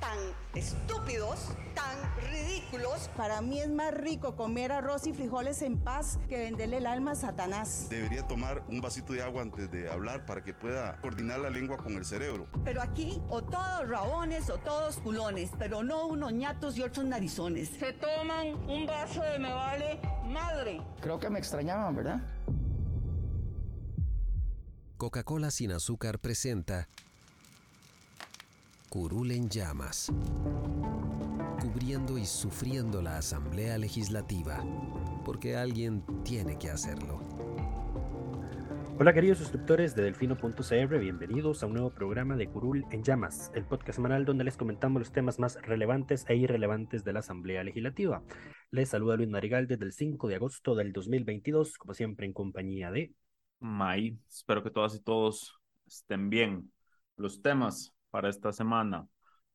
tan estúpidos, tan ridículos. Para mí es más rico comer arroz y frijoles en paz que venderle el alma a Satanás. Debería tomar un vasito de agua antes de hablar para que pueda coordinar la lengua con el cerebro. Pero aquí, o todos rabones o todos culones, pero no unos ñatos y otros narizones. Se toman un vaso de me vale madre. Creo que me extrañaban, ¿verdad? Coca-Cola sin azúcar presenta Curul en llamas. Cubriendo y sufriendo la Asamblea Legislativa. Porque alguien tiene que hacerlo. Hola queridos suscriptores de Delfino.cr, bienvenidos a un nuevo programa de Curul en Llamas, el podcast semanal donde les comentamos los temas más relevantes e irrelevantes de la Asamblea Legislativa. Les saluda Luis Marigal desde el 5 de agosto del 2022, como siempre en compañía de... May, espero que todas y todos estén bien. Los temas para esta semana.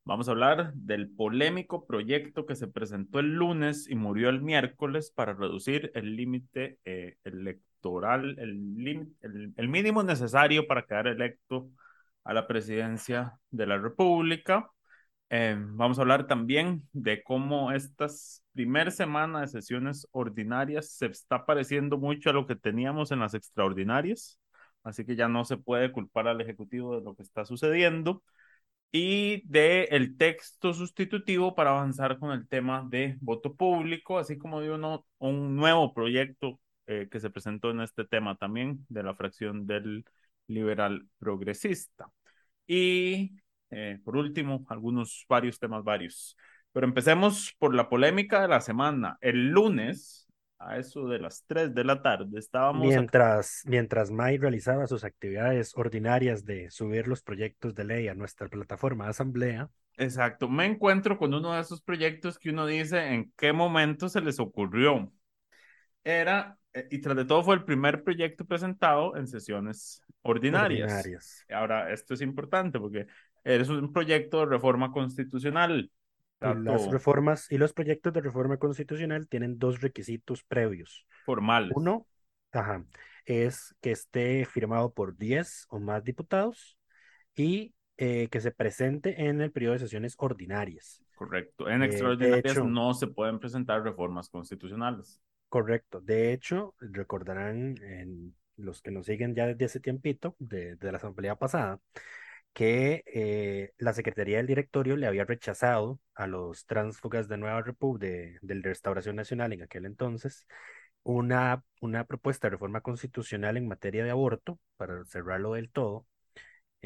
Vamos a hablar del polémico proyecto que se presentó el lunes y murió el miércoles para reducir el límite eh, electoral, el, el, el mínimo necesario para quedar electo a la presidencia de la República. Eh, vamos a hablar también de cómo estas primer semana de sesiones ordinarias se está pareciendo mucho a lo que teníamos en las extraordinarias, así que ya no se puede culpar al Ejecutivo de lo que está sucediendo y de el texto sustitutivo para avanzar con el tema de voto público, así como de uno, un nuevo proyecto eh, que se presentó en este tema también de la fracción del liberal progresista. Y eh, por último, algunos varios temas varios. Pero empecemos por la polémica de la semana. El lunes, a eso de las 3 de la tarde, estábamos... Mientras, mientras May realizaba sus actividades ordinarias de subir los proyectos de ley a nuestra plataforma de asamblea. Exacto, me encuentro con uno de esos proyectos que uno dice en qué momento se les ocurrió. Era, eh, y tras de todo fue el primer proyecto presentado en sesiones ordinarias. ordinarias. Ahora, esto es importante porque es un proyecto de reforma constitucional. Las reformas y los proyectos de reforma constitucional tienen dos requisitos previos. Formales. Uno, ajá, es que esté firmado por 10 o más diputados y eh, que se presente en el periodo de sesiones ordinarias. Correcto. En extraordinarias eh, hecho, no se pueden presentar reformas constitucionales. Correcto. De hecho, recordarán en los que nos siguen ya desde ese tiempito, de, de la asamblea pasada, que eh, la Secretaría del Directorio le había rechazado a los tránsfugas de Nueva República, de, Restauración Nacional en aquel entonces, una, una propuesta de reforma constitucional en materia de aborto, para cerrarlo del todo,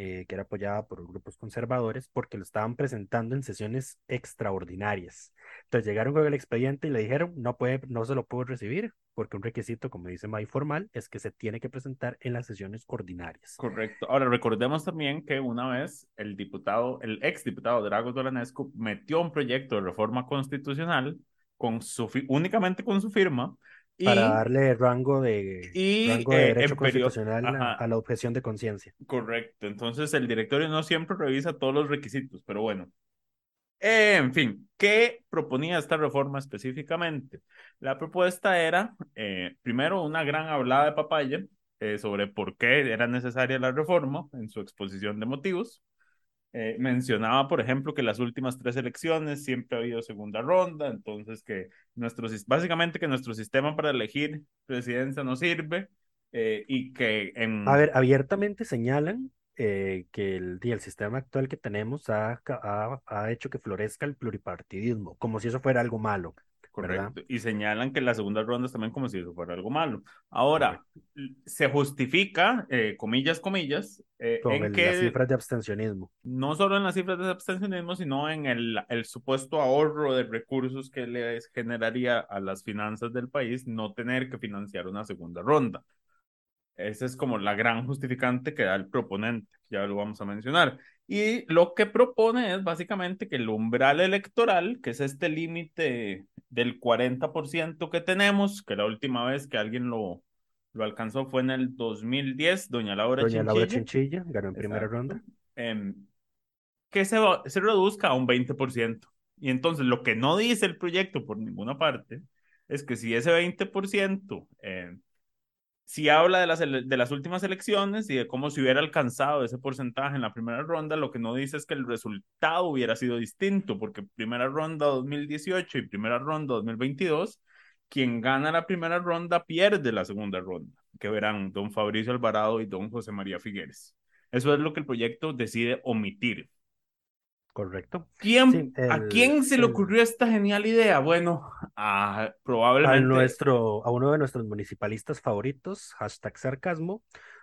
eh, que era apoyada por grupos conservadores, porque lo estaban presentando en sesiones extraordinarias. Entonces llegaron con el expediente y le dijeron, no, puede, no se lo puedo recibir, porque un requisito, como dice May formal, es que se tiene que presentar en las sesiones ordinarias. Correcto. Ahora, recordemos también que una vez el diputado, el ex diputado Dragos Dolanescu metió un proyecto de reforma constitucional con su, únicamente con su firma, para darle rango de, y, rango de derecho eh, constitucional a, a, la objeción de conciencia. Correcto. Entonces, el directorio no siempre revisa todos los requisitos, pero bueno. Eh, en fin, ¿qué proponía esta reforma específicamente? La propuesta era, eh, primero, una gran hablada de papaya sobre por qué era necesaria la reforma en su exposición de motivos. Eh, mencionaba, por ejemplo, que las últimas tres elecciones siempre ha habido segunda ronda, entonces que nuestro, básicamente que nuestro sistema para elegir presidencia no sirve eh, y que en... A ver, abiertamente señalan eh, que el, el, sistema actual que tenemos ha, ha, ha hecho que florezca el pluripartidismo, como si eso fuera algo malo. Correcto. Y señalan que las segundas rondas también como si eso fuera algo malo. Ahora, Correcto. se justifica, eh, comillas, comillas, eh, Con en el, que las cifras de abstencionismo. no solo en las cifras de abstencionismo, sino en el, el supuesto ahorro de recursos que les generaría a las finanzas del país no tener que financiar una segunda ronda. Esa es como la gran justificante que da el proponente, ya lo vamos a mencionar. Y lo que propone es básicamente que el umbral electoral, que es este límite del 40% que tenemos, que la última vez que alguien lo, lo alcanzó fue en el 2010, doña Laura Doña Chinchilla. Laura Chinchilla ganó en primera Exacto. ronda. em, que se, reduzca a un 20%. Y entonces lo que no dice el proyecto por ninguna parte es que si ese 20% eh, si habla de las, últimas elecciones y de cómo se hubiera alcanzado ese porcentaje en la primera ronda, lo que no dice es que el resultado hubiera sido distinto, porque primera ronda 2018 y primera ronda 2022, quien gana la primera ronda pierde la segunda ronda, que verán don Fabricio Alvarado y don José María Figueres. Eso es lo que el proyecto decide omitir. Correcto. ¿Quién, Sí, ¿A quién se le ocurrió esta genial idea? Bueno, a, A probablemente nuestro, a uno de nuestros municipalistas favoritos, hashtag sarcasmo,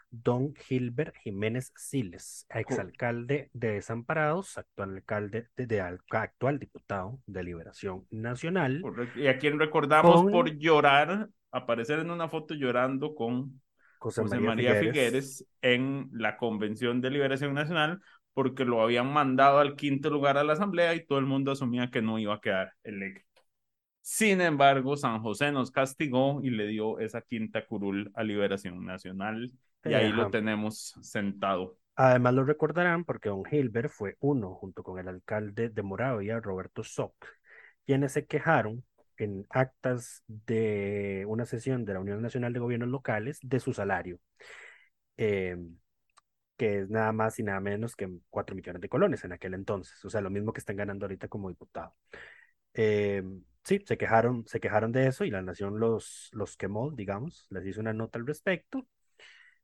don Gilbert Jiménez Siles, exalcalde de Desamparados, actual alcalde de, de al- actual diputado de Liberación Nacional. Correcto. Y a quien recordamos Con- por llorar, aparecer en una foto llorando con José, José María, María Figueres. Figueres en la Convención de Liberación Nacional, porque lo habían mandado al quinto lugar a la Asamblea y todo el mundo asumía que no iba a quedar electo. Sin embargo, San José nos castigó y le dio esa quinta curul a Liberación Nacional y ahí lo tenemos sentado. Además lo recordarán porque don Gilbert fue uno, junto con el alcalde de Moravia, Roberto Soc, quienes se quejaron en actas de una sesión de la Unión Nacional de Gobiernos Locales de su salario, eh, que es nada más y nada menos que 4 millones de colones en aquel entonces, o sea, lo mismo que están ganando ahorita como diputado. Eh, sí, se quejaron, se quejaron de eso y la nación los, los quemó, digamos, les hizo una nota al respecto.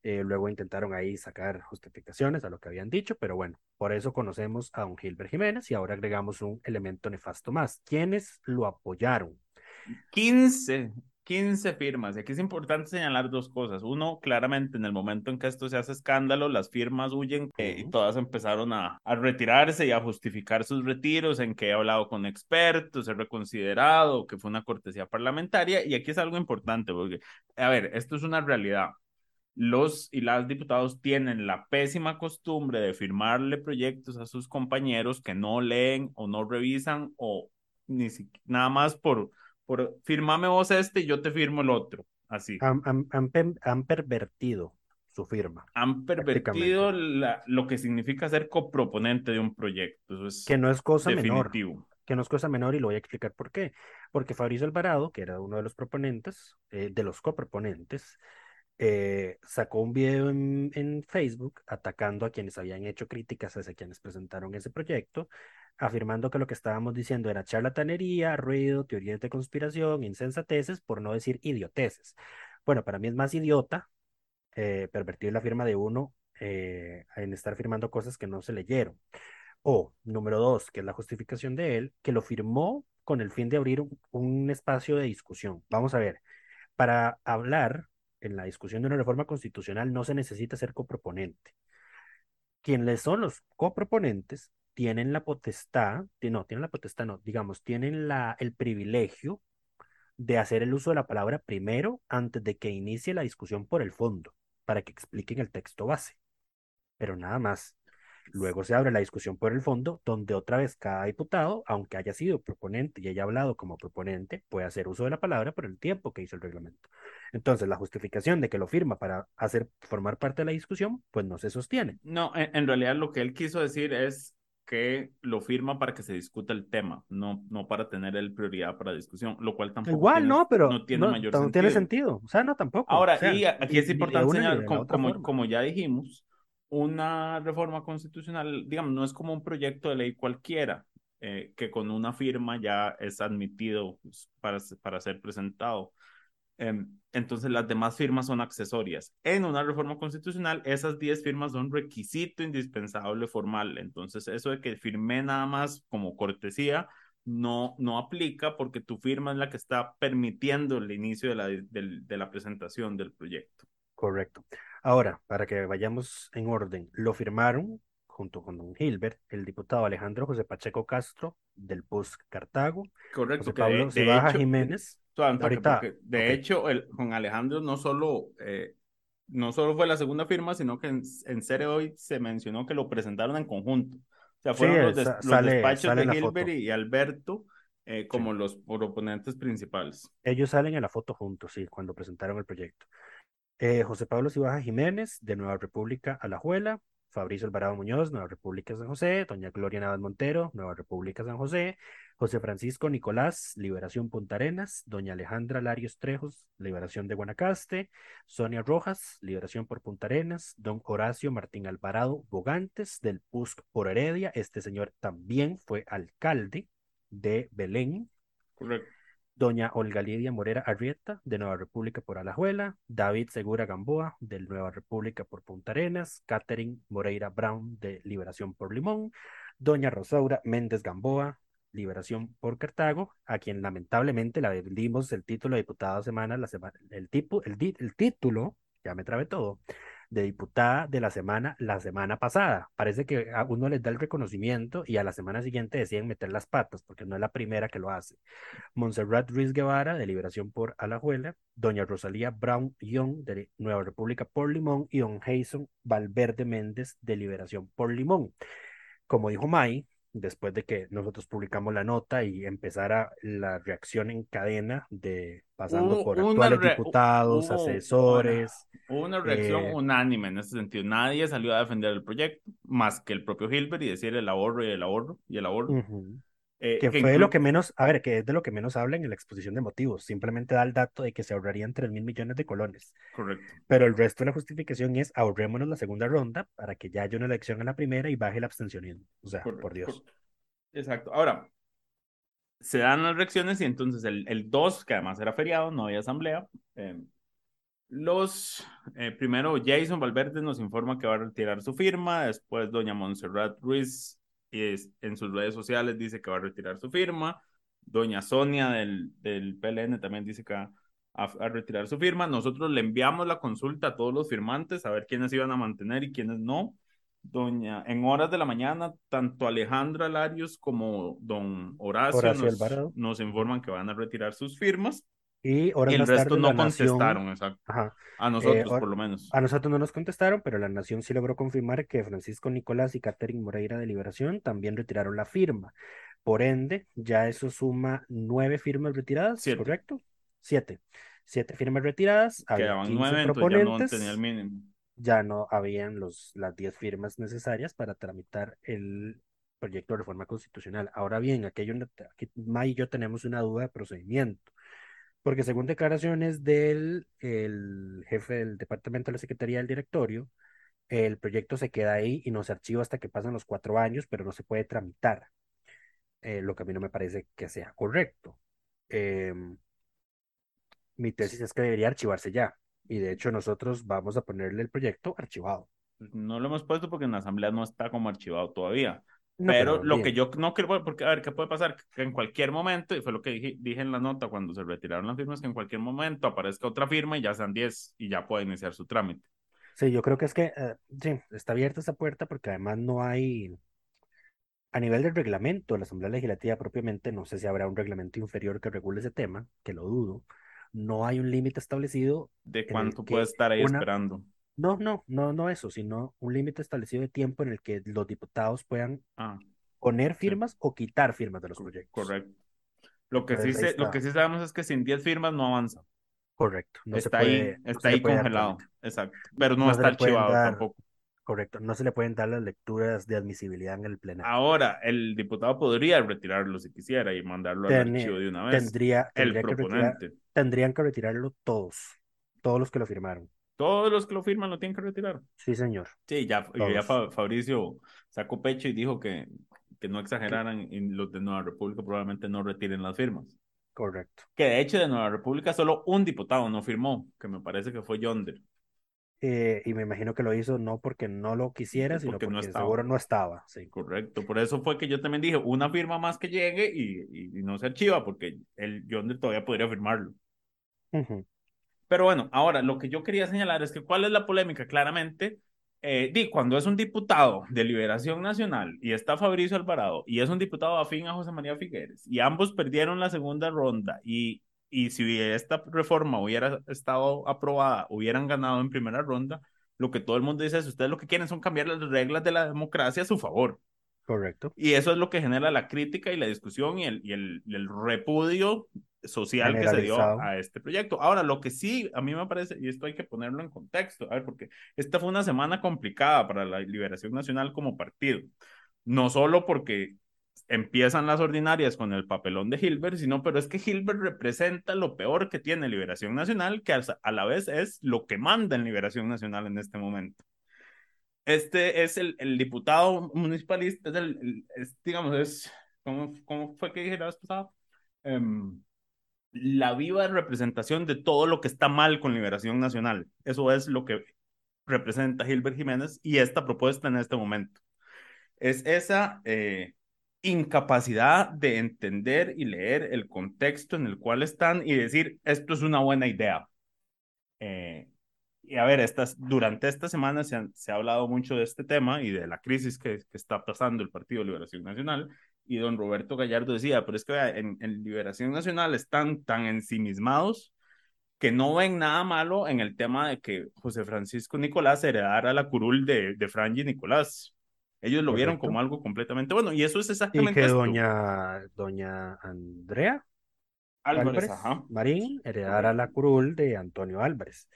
Eh, luego intentaron ahí sacar justificaciones a lo que habían dicho, pero bueno, por eso conocemos a un Gilbert Jiménez y ahora agregamos un elemento nefasto más. ¿Quiénes lo apoyaron? 15, 15 firmas. Y aquí es importante señalar dos cosas. Uno, claramente en el momento en que esto se hace escándalo, las firmas huyen eh, y todas empezaron a, a retirarse y a justificar sus retiros en que he hablado con expertos, he reconsiderado, que fue una cortesía parlamentaria. Y aquí es algo importante porque, a ver, esto es una realidad. Los y las diputados tienen la pésima costumbre de firmarle proyectos a sus compañeros que no leen o no revisan o ni siquiera nada más por por firmame vos este y yo te firmo el otro. Así. Han, han- han han pervertido su firma, Han pervertido la- lo que significa ser coproponente de un proyecto. Eso es que no es cosa menor. definitivo. que no es cosa menor y lo voy a explicar por qué. Porque Fabricio Alvarado, que era uno de los proponentes, eh, de los coproponentes, eh, sacó un video en, en Facebook atacando a quienes habían hecho críticas hacia quienes presentaron ese proyecto, afirmando que lo que estábamos diciendo era charlatanería, ruido, teorías de conspiración, insensateces, por no decir idioteces. Bueno, para mí es más idiota eh, pervertir la firma de uno eh, en estar firmando cosas que no se leyeron. O, número dos, que es la justificación de él, que lo firmó con el fin de abrir un, un espacio de discusión. Vamos a ver, para hablar en la discusión de una reforma constitucional no se necesita ser coproponente. Quienes son los coproponentes tienen la potestad, no, tienen la potestad, no, digamos, tienen la, el privilegio de hacer el uso de la palabra primero antes de que inicie la discusión por el fondo, para que expliquen el texto base. Pero nada más. Luego se abre la discusión por el fondo, donde otra vez cada diputado, aunque haya sido proponente y haya hablado como proponente, puede hacer uso de la palabra por el tiempo que hizo el reglamento. Entonces, la justificación de que lo firma para hacer formar parte de la discusión, pues no se sostiene. No, en, en realidad lo que él quiso decir es que lo firma para que se discuta el tema, no, no para tener el prioridad para discusión, lo cual tampoco Igual, tiene, no, pero no tiene no, mayor sentido. tiene sentido. O sea, no tampoco. Ahora, O sea, y aquí es importante señalar, como, como ya dijimos, una reforma constitucional, digamos, no es como un proyecto de ley cualquiera, eh, que con una firma ya es admitido pues, para, para ser presentado. Em, entonces, las demás firmas son accesorias. En una reforma constitucional, esas 10 firmas son requisito indispensable formal. Entonces, eso de que firmé nada más como cortesía no, no aplica porque tu firma es la que está permitiendo el inicio de la, de la presentación del proyecto. Correcto. Ahora, para que vayamos en orden, lo firmaron junto con don Gilbert, el diputado Alejandro José Pacheco Castro del PUS Cartago, Correcto. José de- Pablo de Cibaja hecho- Jiménez. Ahorita, porque de ok. hecho, el, con Alejandro no solo, eh, no solo fue la segunda firma, sino que en, en serio hoy se mencionó que lo presentaron en conjunto. O sea, Sí, fueron los, des- sa- los despachos de Gilbert y Alberto eh, como los proponentes principales. Ellos salen en la foto juntos, sí, cuando presentaron el proyecto. Eh, José Pablo Cibaja Jiménez, de Nueva República, Alajuela. Fabricio Alvarado Muñoz, Nueva República San José. Doña Gloria Navas Montero, Nueva República San José. José Francisco Nicolás, Liberación Punta Arenas. Doña Alejandra Larios Trejos, Liberación de Guanacaste. Sonia Rojas, Liberación por Punta Arenas. Don Horacio Martín Alvarado Bogantes, del PUSC por Heredia. Este señor también fue alcalde de Belén. Correcto. Doña Olga Lidia Morera Arrieta, de Nueva República por Alajuela, David Segura Gamboa, de Nueva República por Punta Arenas, Catherine Moreira Brown, de Liberación por Limón, Doña Rosaura Méndez Gamboa, Liberación por Cartago, a quien lamentablemente le vendimos el título de diputada semana, la semana el, tipo, el, título, ya me trabe todo, de diputada de la semana la semana pasada. Parece que a uno les da el reconocimiento y a la semana siguiente deciden meter las patas, porque no es la primera que lo hace. Montserrat Ruiz Guevara, de Liberación por Alajuela, doña Rosalía Brown Young, de Nueva República por Limón, y don Jason Valverde Méndez, de Liberación por Limón. Como dijo May, después de que nosotros publicamos la nota y empezara la reacción en cadena de pasando por actuales diputados, asesores. Hubo una reacción eh, unánime en ese sentido. Nadie salió a defender el proyecto, más que el propio Hilbert y decir el ahorro y el ahorro y el ahorro. Eh, que, fue de lo que menos, a ver, que es de lo que menos habla en la exposición de motivos. Simplemente da el dato de que se ahorrarían 3 mil millones de colones. Correcto. Pero el resto de la justificación es ahorrémonos la segunda ronda para que ya haya una elección en la primera y baje el abstencionismo. O sea, por Dios. Exacto. Ahora, se dan las reacciones y entonces el, el 2, que además era feriado, no había asamblea. Eh, los, eh, primero Jason Valverde nos informa que va a retirar su firma, después doña Montserrat Ruiz en sus redes sociales dice que va a retirar su firma. Doña Sonia del, del PLN también dice que va a, retirar su firma. Nosotros le enviamos la consulta a todos los firmantes a ver quiénes iban a mantener y quiénes no. Doña, en horas de la mañana, tanto Alejandra Larios como don Horacio, nos, nos, informan que van a retirar sus firmas. Y, el resto no contestaron, exacto. A nosotros, eh, por lo menos. A nosotros no nos contestaron, pero la Nación sí logró confirmar que Francisco Nicolás y Catherine Moreira de Liberación también retiraron la firma. Por ende, ya eso suma nueve firmas retiradas, ¿correcto? Siete. Siete firmas retiradas. Quedaban nueve, proponentes. ya no tenía el mínimo. Ya no habían los, las diez firmas necesarias para tramitar el proyecto de reforma constitucional. Ahora bien, aquí, aquí May y yo tenemos una duda de procedimiento porque según declaraciones del el jefe del departamento de la Secretaría del Directorio, el proyecto se queda ahí y no se archiva hasta que pasan los cuatro años, pero no se puede tramitar, eh, lo que a mí no me parece que sea correcto. Em, mi tesis es que debería archivarse ya, y de hecho nosotros vamos a ponerle el proyecto archivado. No lo hemos puesto porque en la asamblea no está como archivado todavía pero, lo que yo no creo, porque a ver, ¿qué puede pasar? Que en cualquier momento, y fue lo que dije, dije en la nota cuando se retiraron las firmas, que en cualquier momento aparezca otra firma y ya sean 10 y ya puede iniciar su trámite. Sí, yo creo que es que, eh, sí, está abierta esa puerta porque además no hay, a nivel del reglamento, la Asamblea Legislativa propiamente, no sé si habrá un reglamento inferior que regule ese tema, que lo dudo, no hay un límite establecido. ¿De cuánto puede estar ahí esperando? No, no, no, no eso, sino un límite establecido de tiempo en el que los diputados puedan ah, poner firmas o quitar firmas de los proyectos. Correcto. Lo que, sí lo que sí sabemos es que sin 10 firmas no avanza. Correcto. No está ahí, está ahí congelado. Exacto. Pero no, está archivado tampoco. Correcto. No se le pueden dar las lecturas de admisibilidad en el plenario. Ahora, el diputado podría retirarlo si quisiera y mandarlo al archivo de una vez. Tendría, el proponente. tendrían que retirarlo todos. Todos los que lo firmaron. Todos los que lo firman lo tienen que retirar. Sí, señor. Sí, ya, ya Fabricio sacó pecho y dijo que, que no exageraran y los de Nueva República probablemente no retiren las firmas. Correcto. Que de hecho de Nueva República solo un diputado no firmó, que me parece que fue Yonder. Eh, y me imagino que lo hizo no porque no lo quisiera, sino porque, no seguro no estaba. Sí. Correcto, por eso fue que yo también dije una firma más que llegue y, y, no se archiva, porque el Yonder todavía podría firmarlo. Pero bueno, ahora lo que yo quería señalar es que cuál es la polémica, claramente, eh, di, cuando es un diputado de Liberación Nacional y está Fabricio Alvarado y es un diputado afín a José María Figueres y ambos perdieron la segunda ronda y, y si esta reforma hubiera estado aprobada, hubieran ganado en primera ronda, lo que todo el mundo dice es, ustedes lo que quieren son cambiar las reglas de la democracia a su favor. Correcto. Y eso es lo que genera la crítica y la discusión y el, y el, el repudio social que se dio a este proyecto. Ahora, lo que sí a mí me parece, y esto hay que ponerlo en contexto, a ver, porque esta fue una semana complicada para la Liberación Nacional como partido, no solo porque empiezan las ordinarias con el papelón de Hilbert, sino, pero es que Hilbert representa lo peor que tiene Liberación Nacional, que a la vez es lo que manda en Liberación Nacional en este momento. Este es el, el diputado municipalista, es digamos, es, ¿cómo, ¿cómo, fue que dije la vez pasada? Em, la viva representación de todo lo que está mal con Liberación Nacional. Eso es lo que representa Gilbert Jiménez y esta propuesta en este momento. Es esa eh, incapacidad de entender y leer el contexto en el cual están y decir, esto es una buena idea. Eh, y a ver, estas, durante esta semana se, se, ha hablado mucho de este tema y de la crisis que, que, está pasando el Partido de Liberación Nacional. Y don Roberto Gallardo decía, pero es que en, en, Liberación Nacional están tan ensimismados que no ven nada malo en el tema de que José Francisco Nicolás heredara la curul de, de Franji Nicolás. Ellos lo Correcto. vieron como algo completamente bueno. Y eso es exactamente. Y que esto. doña, doña Andrea Álvarez, Álvarez. Marín heredara la curul de Antonio Álvarez.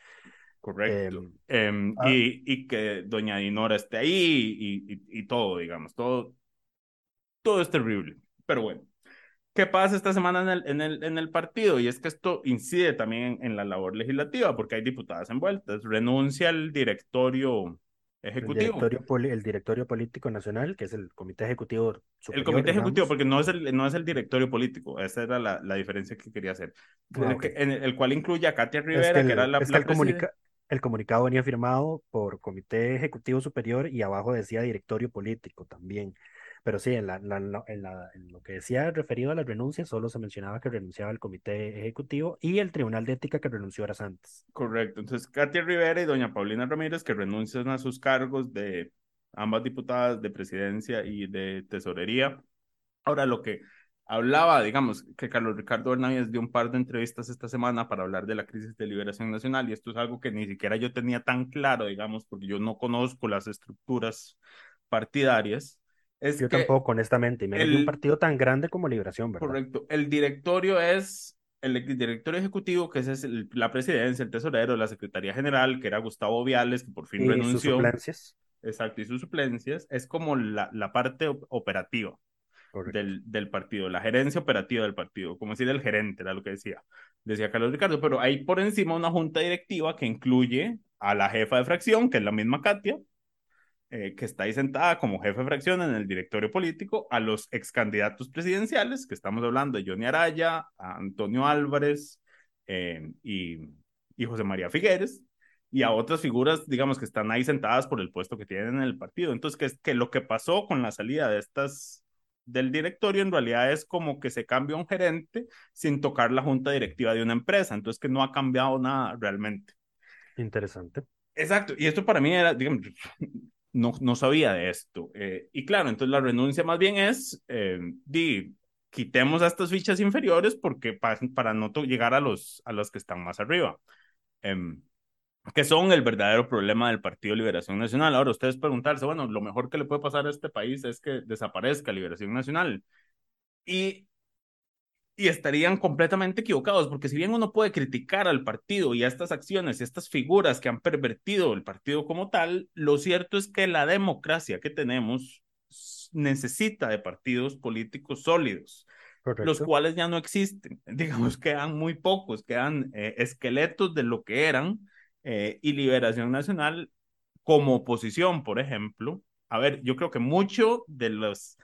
Correcto. Eh, eh, ah. y, y, que doña Dinora esté ahí y, y, y, todo, digamos, todo, todo es terrible. Pero bueno, ¿qué pasa esta semana en el, en el, en el partido? Y es que esto incide también en, en la labor legislativa, porque hay diputadas envueltas. Renuncia el directorio ejecutivo. El directorio, el directorio, político nacional, que es el comité ejecutivo superior, El comité digamos. ejecutivo, porque no es, el, no es el directorio político, esa era la, la diferencia que quería hacer. Ah, okay. en el, el, cual incluye a Katia Rivera, es que, el, que, era la, es la que el, comunica, el comunicado venía firmado por comité ejecutivo superior y abajo decía directorio político también. Pero sí, en, la, en, la, en, lo que decía referido a la renuncia, solo se mencionaba que renunciaba el comité ejecutivo y el tribunal de ética que renunció horas antes. Correcto. Entonces, Katia Rivera y doña Paulina Ramírez que renuncian a sus cargos de ambas diputadas de presidencia y de tesorería. Ahora, lo que hablaba, digamos, que Carlos Ricardo Hernández dio un par de entrevistas esta semana para hablar de la crisis de liberación nacional y esto es algo que ni siquiera yo tenía tan claro, digamos, porque yo no conozco las estructuras partidarias. Es yo que tampoco, honestamente, y menos un partido tan grande como Liberación, ¿verdad? Correcto. El directorio es el directorio ejecutivo, que es el, la presidencia, el tesorero, la secretaría general, que era Gustavo Viales, que por fin y renunció. Sus suplencias. Exacto, y sus suplencias. Es como la, la parte operativa del, del, partido, la gerencia operativa del partido, como decir el gerente, era lo que decía, decía Carlos Ricardo, pero hay por encima una junta directiva que incluye a la jefa de fracción, que es la misma Katia, eh, que está ahí sentada como jefe de fracción en el directorio político, a los ex candidatos presidenciales, que estamos hablando de Johnny Araya, Antonio Álvarez eh, y, y José María Figueres, y a otras figuras, digamos, que están ahí sentadas por el puesto que tienen en el partido. Entonces, que, es, que lo que pasó con la salida de estas del directorio en realidad es como que se cambia un gerente sin tocar la junta directiva de una empresa, entonces que no ha cambiado nada realmente. Interesante. Exacto, y esto para mí era, digamos, no, no sabía de esto. Eh, y claro, entonces la renuncia más bien es, eh, di, quitemos a estas fichas inferiores porque para, para no llegar a los, a los que están más arriba. Eh, que son el verdadero problema del Partido Liberación Nacional. Ahora, ustedes preguntarse, bueno, lo mejor que le puede pasar a este país es que desaparezca Liberación Nacional. Y, y estarían completamente equivocados, porque si bien uno puede criticar al partido y a estas acciones y a estas figuras que han pervertido el partido como tal, lo cierto es que la democracia que tenemos necesita de partidos políticos sólidos. Correcto. los cuales ya no existen. Digamos, quedan muy pocos, quedan eh, esqueletos de lo que eran, eh, y Liberación Nacional como oposición, por ejemplo. A ver, yo creo que mucho de los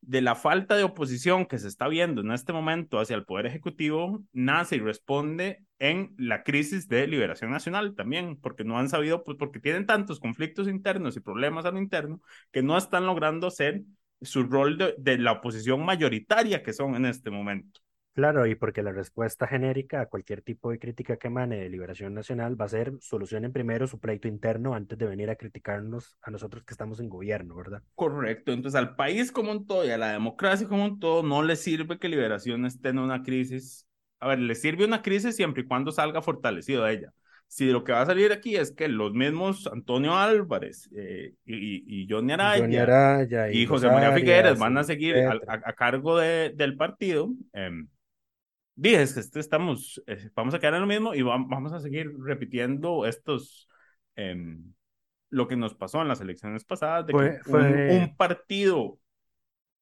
de la falta de oposición que se está viendo en este momento hacia el Poder Ejecutivo nace y responde en la crisis de liberación nacional también, porque no han sabido, pues porque tienen tantos conflictos internos y problemas a lo interno que no están logrando hacer su rol de, de la oposición mayoritaria que son en este momento. Claro, y porque la respuesta genérica a cualquier tipo de crítica que emane de Liberación Nacional va a ser solucionen primero su pleito interno antes de venir a criticarnos a nosotros que estamos en gobierno, ¿verdad? Correcto, entonces al país como un todo y a la democracia como un todo no le sirve que Liberación esté en una crisis. A ver, le sirve una crisis siempre y cuando salga fortalecido de ella. si lo que va a salir aquí es que los mismos Antonio Álvarez eh, y, y, Johnny Araya, Johnny Araya y, José María Figueres van a seguir a, a, cargo de, del partido, eh, dije, es que este estamos, eh, vamos a quedar en lo mismo y vamos a seguir repitiendo estos, eh, lo que nos pasó en las elecciones pasadas, de Fue- que fue- Un, un partido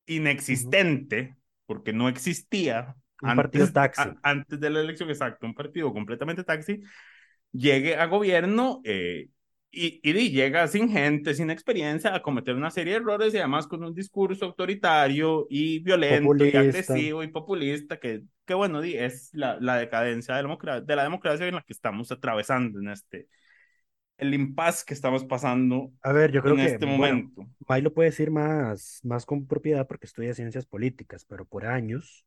inexistente, porque no existía. Un partido taxi. a- antes de la elección, exacto, un partido completamente taxi, llegue a gobierno eh, y, y llega sin gente, sin experiencia, a cometer una serie de errores y además con un discurso autoritario y violento Populista. y agresivo y populista, que, que bueno, es la, la decadencia de la, democracia, de la democracia en la que estamos atravesando en este, el impasse que estamos pasando A ver, yo creo en que, este bueno, momento. May lo puede decir más, más con propiedad porque estudia ciencias políticas, pero por años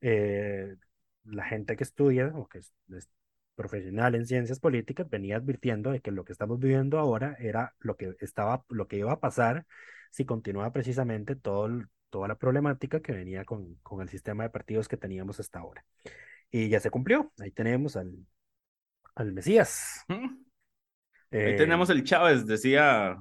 eh, la gente que estudia o que es, es profesional en ciencias políticas venía advirtiendo de que lo que estamos viviendo ahora era lo que estaba, lo que iba a pasar si continuaba precisamente todo, el- toda la problemática que venía con, con el sistema de partidos que teníamos hasta ahora. Y ya se cumplió. Ahí tenemos al, al Mesías. ¿Mm? Eh, Ahí tenemos el Chávez, decía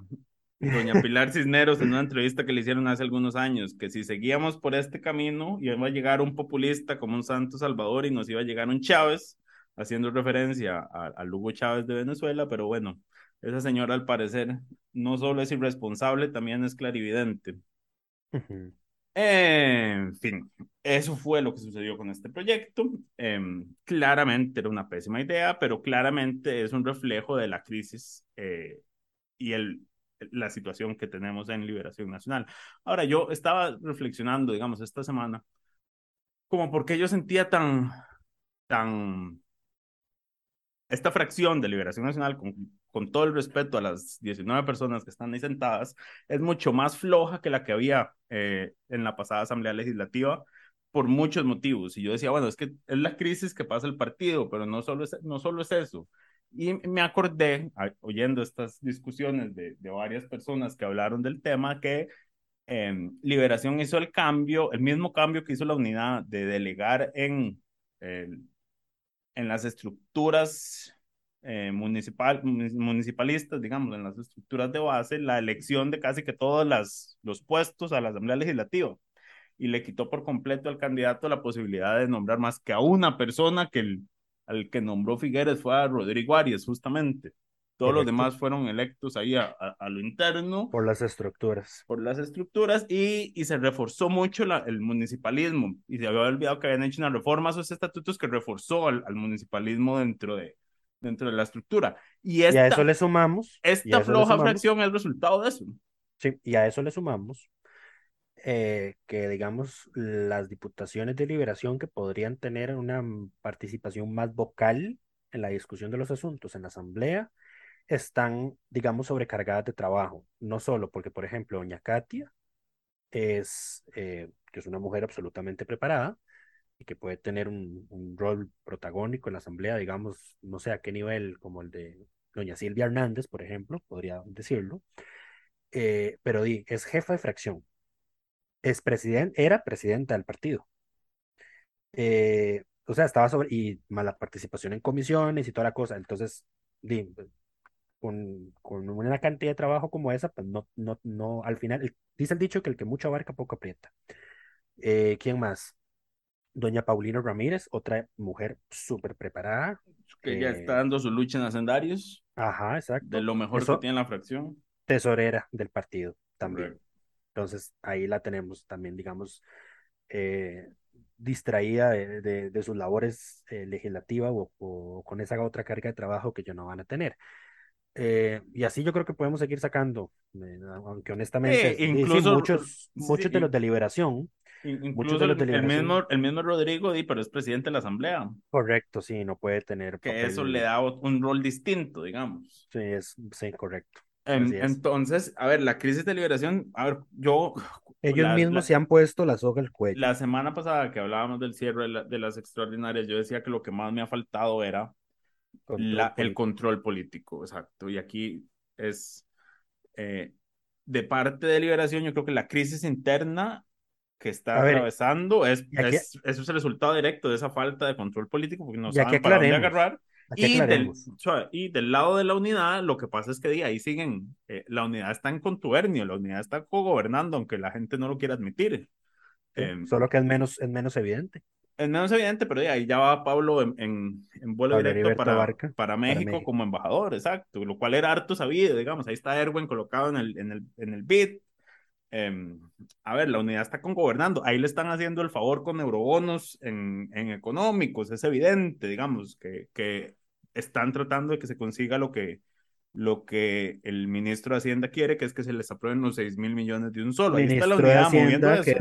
doña Pilar Cisneros en una entrevista que le hicieron hace algunos años, que si seguíamos por este camino iba a llegar un populista como un Santo Salvador y nos iba a llegar un Chávez, haciendo referencia a, a Hugo Chávez de Venezuela, pero bueno, esa señora al parecer no solo es irresponsable, también es clarividente. En fin, eso fue lo que sucedió con este proyecto. Em, claramente era una pésima idea, pero claramente es un reflejo de la crisis eh, y el, la situación que tenemos en Liberación Nacional. Ahora, yo estaba reflexionando, digamos, esta semana, como por qué yo sentía tan, tan, esta fracción de Liberación Nacional, con, con todo el respeto a las 19 personas que están ahí sentadas, es mucho más floja que la que había eh, en la pasada Asamblea Legislativa por muchos motivos. Y yo decía, bueno, es que es la crisis que pasa el partido, pero no solo es, no solo es eso. Y me acordé, oyendo estas discusiones de, de varias personas que hablaron del tema, que eh, Liberación hizo el cambio, el mismo cambio que hizo la unidad de delegar en, el- en las estructuras eh, municipal, munici- municipalistas, digamos, en las estructuras de base, la elección de casi que todos las, los puestos a la Asamblea Legislativa y le quitó por completo al candidato la posibilidad de nombrar más que a una persona que el, al que nombró Figueres fue a Rodrigo Arias, justamente. Todos los demás fueron electos ahí a, a, a lo interno Por las estructuras. por las estructuras y, y se reforzó mucho la, el municipalismo y se había olvidado que habían hecho una reforma a esos estatutos que reforzó al, al municipalismo dentro de, dentro de la estructura. Y Y a eso le sumamos. esta floja sumamos- fracción es resultado de eso. Sí, y a eso le sumamos eh, que, digamos, las diputaciones de liberación que podrían tener una participación más vocal en la discusión de los asuntos en la asamblea están, digamos, sobrecargadas de trabajo. No solo porque, por ejemplo, doña Katia es, eh, que es una mujer absolutamente preparada y que puede tener un, un rol protagónico en la asamblea, digamos, no sé a qué nivel, como el de doña Silvia Hernández, por ejemplo, podría decirlo eh, pero di, es jefa de fracción, es presidente, era presidenta del partido. Eh, o sea, estaba sobre, y más la participación en comisiones y toda la cosa. Entonces, di, con, con una cantidad de trabajo como esa, pues no, no, no, al final, dice el dicho que el que mucho abarca, poco aprieta. Eh, ¿quién más? Doña Paulina Ramírez, otra mujer súper preparada. Que ya eh, está dando su lucha en hacendarios, Ajá, exacto. de lo mejor Eso- que tiene la fracción. tesorera del partido también. Correcto. Entonces ahí la tenemos también, digamos, eh, distraída de, de- de sus labores eh, legislativas o, o con esa otra carga de trabajo que ya no van a tener. Eh, y así yo creo que podemos seguir sacando, eh, aunque honestamente, Eh, sí, incluso- muchos, sí, muchos de los de liberación, Incluso el, el mismo, el mismo Rodrigo, di, pero es presidente de la Asamblea, correcto, sí, no puede tener que papel- eso le da un rol distinto, digamos. Sí, es, sí, correcto. Em, Así es. entonces, a ver, la crisis de liberación, a ver, yo... Ellos la- mismos la- se han puesto la soga al cuello. La semana pasada que hablábamos del cierre de, la- de las extraordinarias, yo decía que lo que más me ha faltado era Control la- el control político, exacto. Y aquí es eh, de parte de Liberación, yo creo que la crisis interna que está ver, atravesando es, aquí- es, es el resultado directo de esa falta de control político, porque no saben para dónde agarrar. Y del, y del, lado de la unidad, lo que pasa es que ahí siguen, eh, la unidad está en contubernio, la unidad está gobernando, aunque la gente no lo quiera admitir. Em, solo que es menos, es menos evidente. Es menos evidente, pero ahí ya va Pablo en, en, vuelo directo para, para, México como embajador, exacto, lo cual era harto sabido, digamos, ahí está Erwin colocado en el, en el, en el BID, Em, a ver, la unidad está con gobernando, ahí le están haciendo el favor con eurobonos en, en económicos, es evidente, digamos, que, que están tratando de que se consiga lo que, lo que el ministro de Hacienda quiere, que es que se les aprueben los 6 mil millones de un solo. Ahí está la unidad moviendo eso.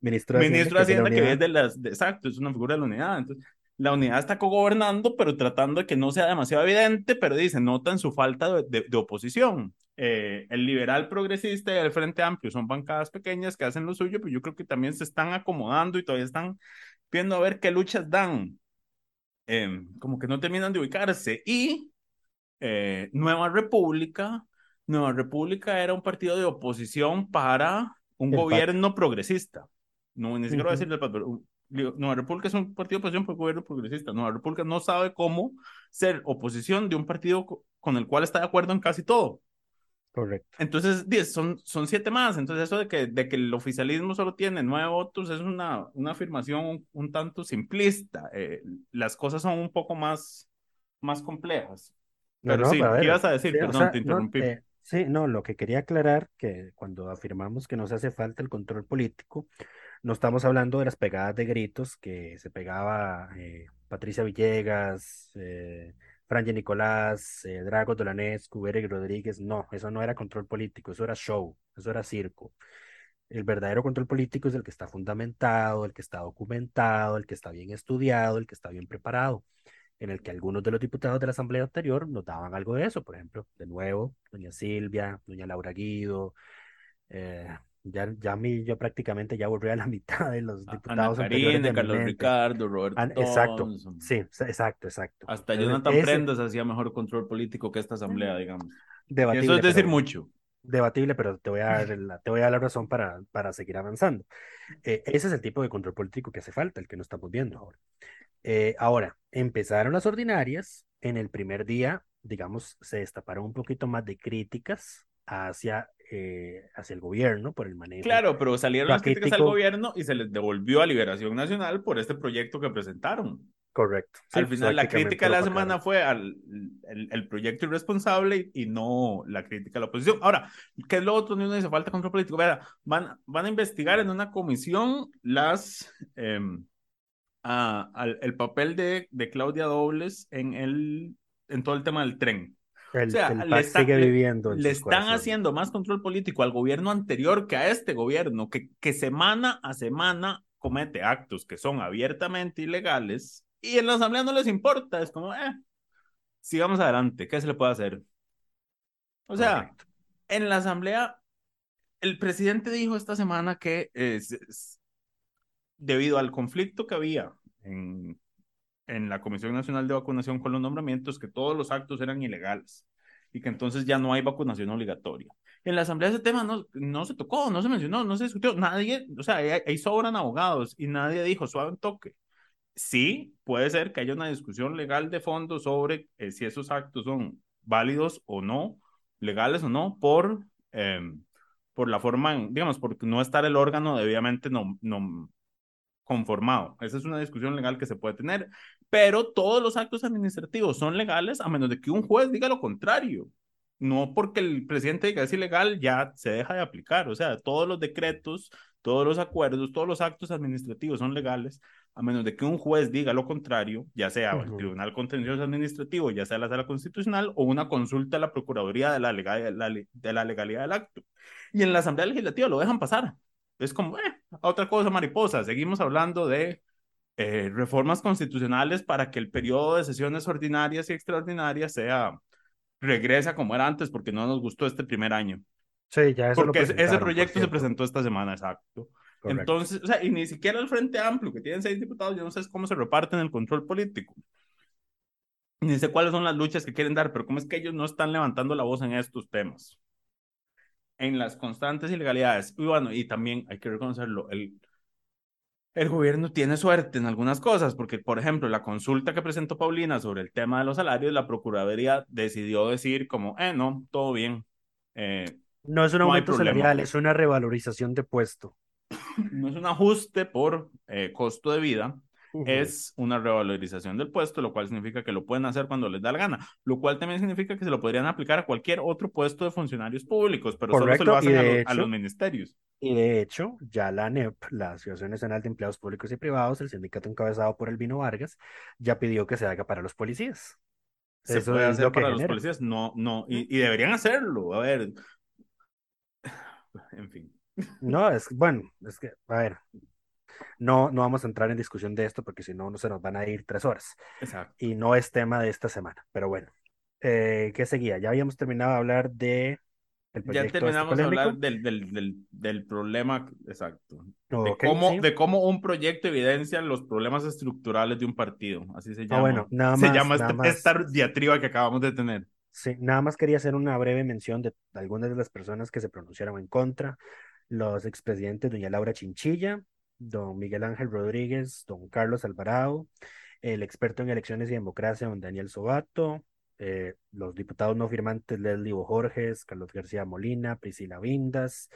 ministro de Hacienda, que, es de las, exacto, es una figura de la unidad. Entonces, la unidad está cogobernando, pero tratando de que no sea demasiado evidente, pero dice, notan su falta de, de, oposición. Eh, el liberal progresista y el Frente Amplio son bancadas pequeñas que hacen lo suyo, pero yo creo que también se están acomodando y todavía están viendo a ver qué luchas dan. Em, como que no terminan de ubicarse. Y eh, Nueva República, Nueva República era un partido de oposición para un gobierno progresista. No, ni siquiera voy a decir Nueva República es un partido de oposición por gobierno progresista. Nueva República no sabe cómo ser oposición de un partido con el cual está de acuerdo en casi todo. Correcto. Entonces, diez, son, son siete más. Entonces, eso de que, de que el oficialismo solo tiene nueve votos es una, una afirmación un, tanto simplista. Eh, las cosas son un poco más, más complejas. Pero sí, ¿qué ibas a decir? Perdón, te interrumpí. Eh, sí, no, lo que quería aclarar, que cuando afirmamos que nos hace falta el control político, no estamos hablando de las pegadas de gritos que se pegaba eh, Patricia Villegas, eh, Franje Nicolás, eh, Drago Dolanés, y Rodríguez. No, eso no era control político, eso era show, eso era circo. El verdadero control político es el que está fundamentado, el que está documentado, el que está bien estudiado, el que está bien preparado, en el que algunos de los diputados de la Asamblea anterior nos daban algo de eso, por ejemplo, de nuevo, doña Silvia, doña Laura Guido, eh, ya, ya mí, yo prácticamente ya borré a la mitad de los diputados. Ana Karina, Carlos Ricardo, Roberto. exacto, sí, exacto, exacto. Hasta Jonathan Prendas hacía mejor control político que esta asamblea, digamos. eso es decir mucho. Debatible, pero te voy a dar la, te voy a dar la razón para, para seguir avanzando. Eh, ese es el tipo de control político que hace falta, el que no estamos viendo ahora. Eh, ahora, empezaron las ordinarias. En el primer día, digamos, se destaparon un poquito más de críticas hacia eh, hacia el gobierno por el manejo. Claro, pero salieron las críticas al gobierno y se les devolvió a Liberación Nacional por este proyecto que presentaron. Correcto. al final, la crítica de la semana fue al el, proyecto irresponsable y, no la crítica a la oposición. Ahora, ¿qué es lo otro? Ni uno dice falta control político. Vea, van, van a investigar en una comisión las. Em, el papel de, de Claudia Dobles en, el, en todo el tema del tren o sea, le, sigue viviendo le están haciendo más control político al gobierno anterior que a este gobierno, que, que semana a semana comete actos que son abiertamente ilegales y en la asamblea no les importa, es como, eh, sigamos adelante, ¿qué se le puede hacer? O sea, en la asamblea, el presidente dijo esta semana que debido al conflicto que había en, en la Comisión Nacional de Vacunación con los nombramientos que todos los actos eran ilegales y que entonces ya no hay vacunación obligatoria. En la asamblea ese tema no, no se tocó, no se mencionó, no se discutió, nadie, o sea, ahí, sobran abogados y nadie dijo suave un toque. Sí, puede ser que haya una discusión legal de fondo sobre eh, si esos actos son válidos o no, legales o no, por, em, por la forma, digamos, por no estar el órgano debidamente no, no, conformado. Esa es una discusión legal que se puede tener, pero todos los actos administrativos son legales a menos de que un juez diga lo contrario. No porque el presidente diga es ilegal, ya se deja de aplicar. O sea, todos los decretos, todos los acuerdos, todos los actos administrativos son legales, a menos de que un juez diga lo contrario, ya sea el Tribunal Contencioso Administrativo, ya sea la Sala Constitucional o una consulta a la Procuraduría de la, de la legalidad del acto. Y en la Asamblea Legislativa lo dejan pasar. Es como, eh, otra cosa mariposa. Seguimos hablando de eh, reformas constitucionales para que el periodo de sesiones ordinarias y extraordinarias sea, regresa como era antes, porque no nos gustó este primer año. Sí, ya eso Porque ese proyecto se presentó esta semana, exacto. Entonces, o sea, y ni siquiera el Frente Amplio, que tienen seis diputados, yo no sé cómo se reparten el control político. Ni sé cuáles son las luchas que quieren dar, pero cómo es que ellos no están levantando la voz en estos temas en las constantes ilegalidades. Y bueno, y también hay que reconocerlo, el, el gobierno tiene suerte en algunas cosas, porque, por ejemplo, la consulta que presentó Paulina sobre el tema de los salarios, la Procuraduría decidió decir como, eh, no, todo bien. Eh, no es un aumento salarial, es una revalorización de puesto. No es un ajuste por eh, costo de vida, Ujú. es una revalorización del puesto, lo cual significa que lo pueden hacer cuando les da la gana, lo cual también significa que se lo podrían aplicar a cualquier otro puesto de funcionarios públicos, pero solo se lo hacen a, a los ministerios. Y de hecho, ya la ANEP, la Asociación Nacional de Empleados Públicos y Privados, el sindicato encabezado por Elvino Vargas, ya pidió que se haga para los policías. Se Eso puede hacer lo para los policías, no, no, y, y deberían hacerlo, a ver, en fin. No, es bueno, es que, a ver, no, no vamos a entrar en discusión de esto porque si no, no se nos van a ir tres horas. Exacto. Y no es tema de esta semana, pero bueno. Eh, ¿qué seguía? Ya habíamos terminado de hablar de el Ya este terminamos de hablar del, del, del, del problema, exacto. De, cómo, sí. de cómo un proyecto evidencia los problemas estructurales de un partido. Así se llama. Ah, bueno, nada se más, llama nada este- más. esta diatriba que acabamos de tener. Sí, nada más quería hacer una breve mención de algunas de las personas que se pronunciaron en contra. Los expresidentes doña Laura Chinchilla, don Miguel Ángel Rodríguez, don Carlos Alvarado, el experto en elecciones y democracia, don Daniel Sobato, eh, los diputados no firmantes Leslie Borges, Carlos García Molina, Priscila Vindas,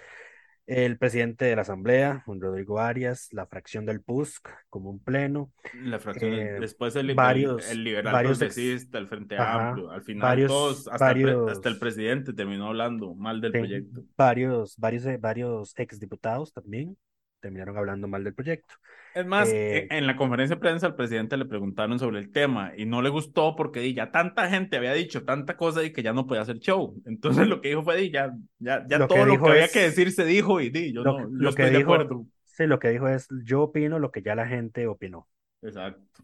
el presidente de la Asamblea, don Rodrigo Arias, la fracción del PUSC como un pleno, La fracción, Eh, después el, varios- el liberal varios progresista, el Frente Ajá, Amplio, al final varios- todos, hasta, el hasta presidente terminó hablando mal del Sí, proyecto. varios, varios, eh, varios exdiputados también terminaron hablando mal del proyecto. Es más, Eh, en, la conferencia de prensa al presidente le preguntaron sobre el tema y no le gustó porque di, ya tanta gente había dicho tanta cosa y que ya no podía hacer show. Entonces lo que dijo fue, di, ya, ya, ya Lo todo lo que había es- que decir se dijo y di, yo lo, no, yo lo que estoy de dijo, acuerdo. sí, lo que dijo es, yo opino lo que ya la gente opinó. Exacto.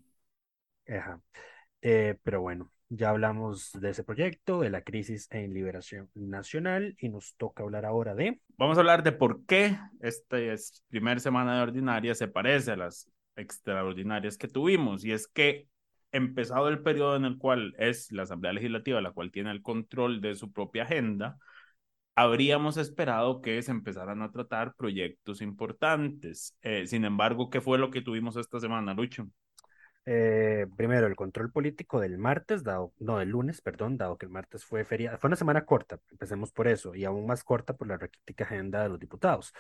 Ajá. Eh, pero bueno, ya hablamos de ese proyecto, de la crisis en liberación nacional y nos toca hablar ahora de... Vamos a hablar de por qué esta es primera semana de ordinaria se parece a las extraordinarias que tuvimos. Y es que empezado el periodo en el cual es la Asamblea Legislativa la cual tiene el control de su propia agenda, habríamos esperado que se empezaran a tratar proyectos importantes. Eh, sin embargo, ¿qué fue lo que tuvimos esta semana, Lucho? Eh, primero, el control político del martes, dado, no, del lunes, perdón, dado que el martes fue feria, fue una semana corta, empecemos por eso, y aún más corta por la raquítica agenda de los diputados.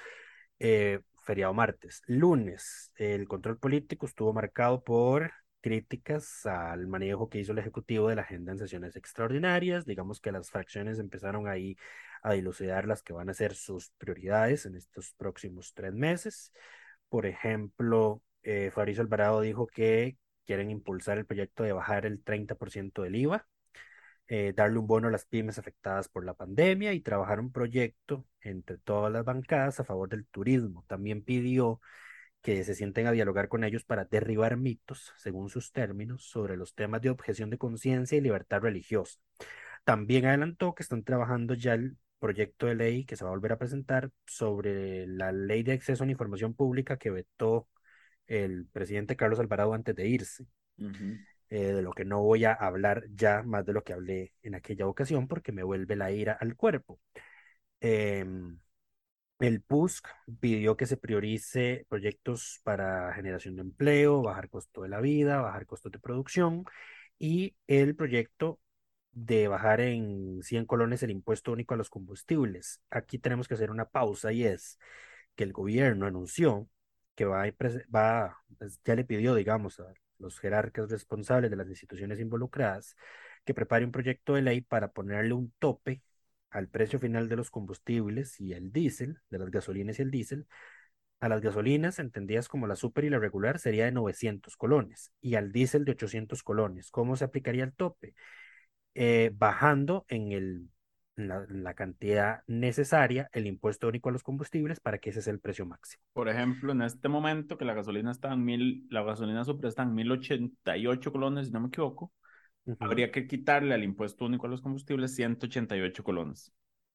Eh, feriado martes. Lunes, el control político estuvo marcado por críticas al manejo que hizo el Ejecutivo de la agenda en sesiones extraordinarias. Digamos que las fracciones empezaron ahí a dilucidar las que van a ser sus prioridades en estos próximos tres meses. Por ejemplo, eh, Fabricio Alvarado dijo que quieren impulsar el proyecto de bajar el 30% del IVA, eh, darle un bono a las pymes afectadas por la pandemia y trabajar un proyecto entre todas las bancadas a favor del turismo. También pidió que se sienten a dialogar con ellos para derribar mitos, según sus términos, sobre los temas de objeción de conciencia y libertad religiosa. También adelantó que están trabajando ya el proyecto de ley que se va a volver a presentar sobre la ley de acceso a la información pública que vetó el presidente Carlos Alvarado antes de irse, eh, de lo que no voy a hablar ya más de lo que hablé en aquella ocasión porque me vuelve la ira al cuerpo. Em, el PUSC pidió que se priorice proyectos para generación de empleo, bajar costo de la vida, bajar costos de producción y el proyecto de bajar en 100 colones el impuesto único a los combustibles. Aquí tenemos que hacer una pausa y es que el gobierno anunció que va pues, ya le pidió, digamos, a los jerarcas responsables de las instituciones involucradas que prepare un proyecto de ley para ponerle un tope al precio final de los combustibles y el diésel, de las gasolinas y el diésel, a las gasolinas, entendidas como la super y la regular, sería de 900 colones y al diésel de 800 colones. ¿Cómo se aplicaría el tope? Eh, bajando en el, la, cantidad necesaria el impuesto único a los combustibles para que ese sea el precio máximo. Por ejemplo, en este momento que la gasolina está en mil, la gasolina super está en 1088 colones, si no me equivoco, habría que quitarle al impuesto único a los combustibles 188 colones,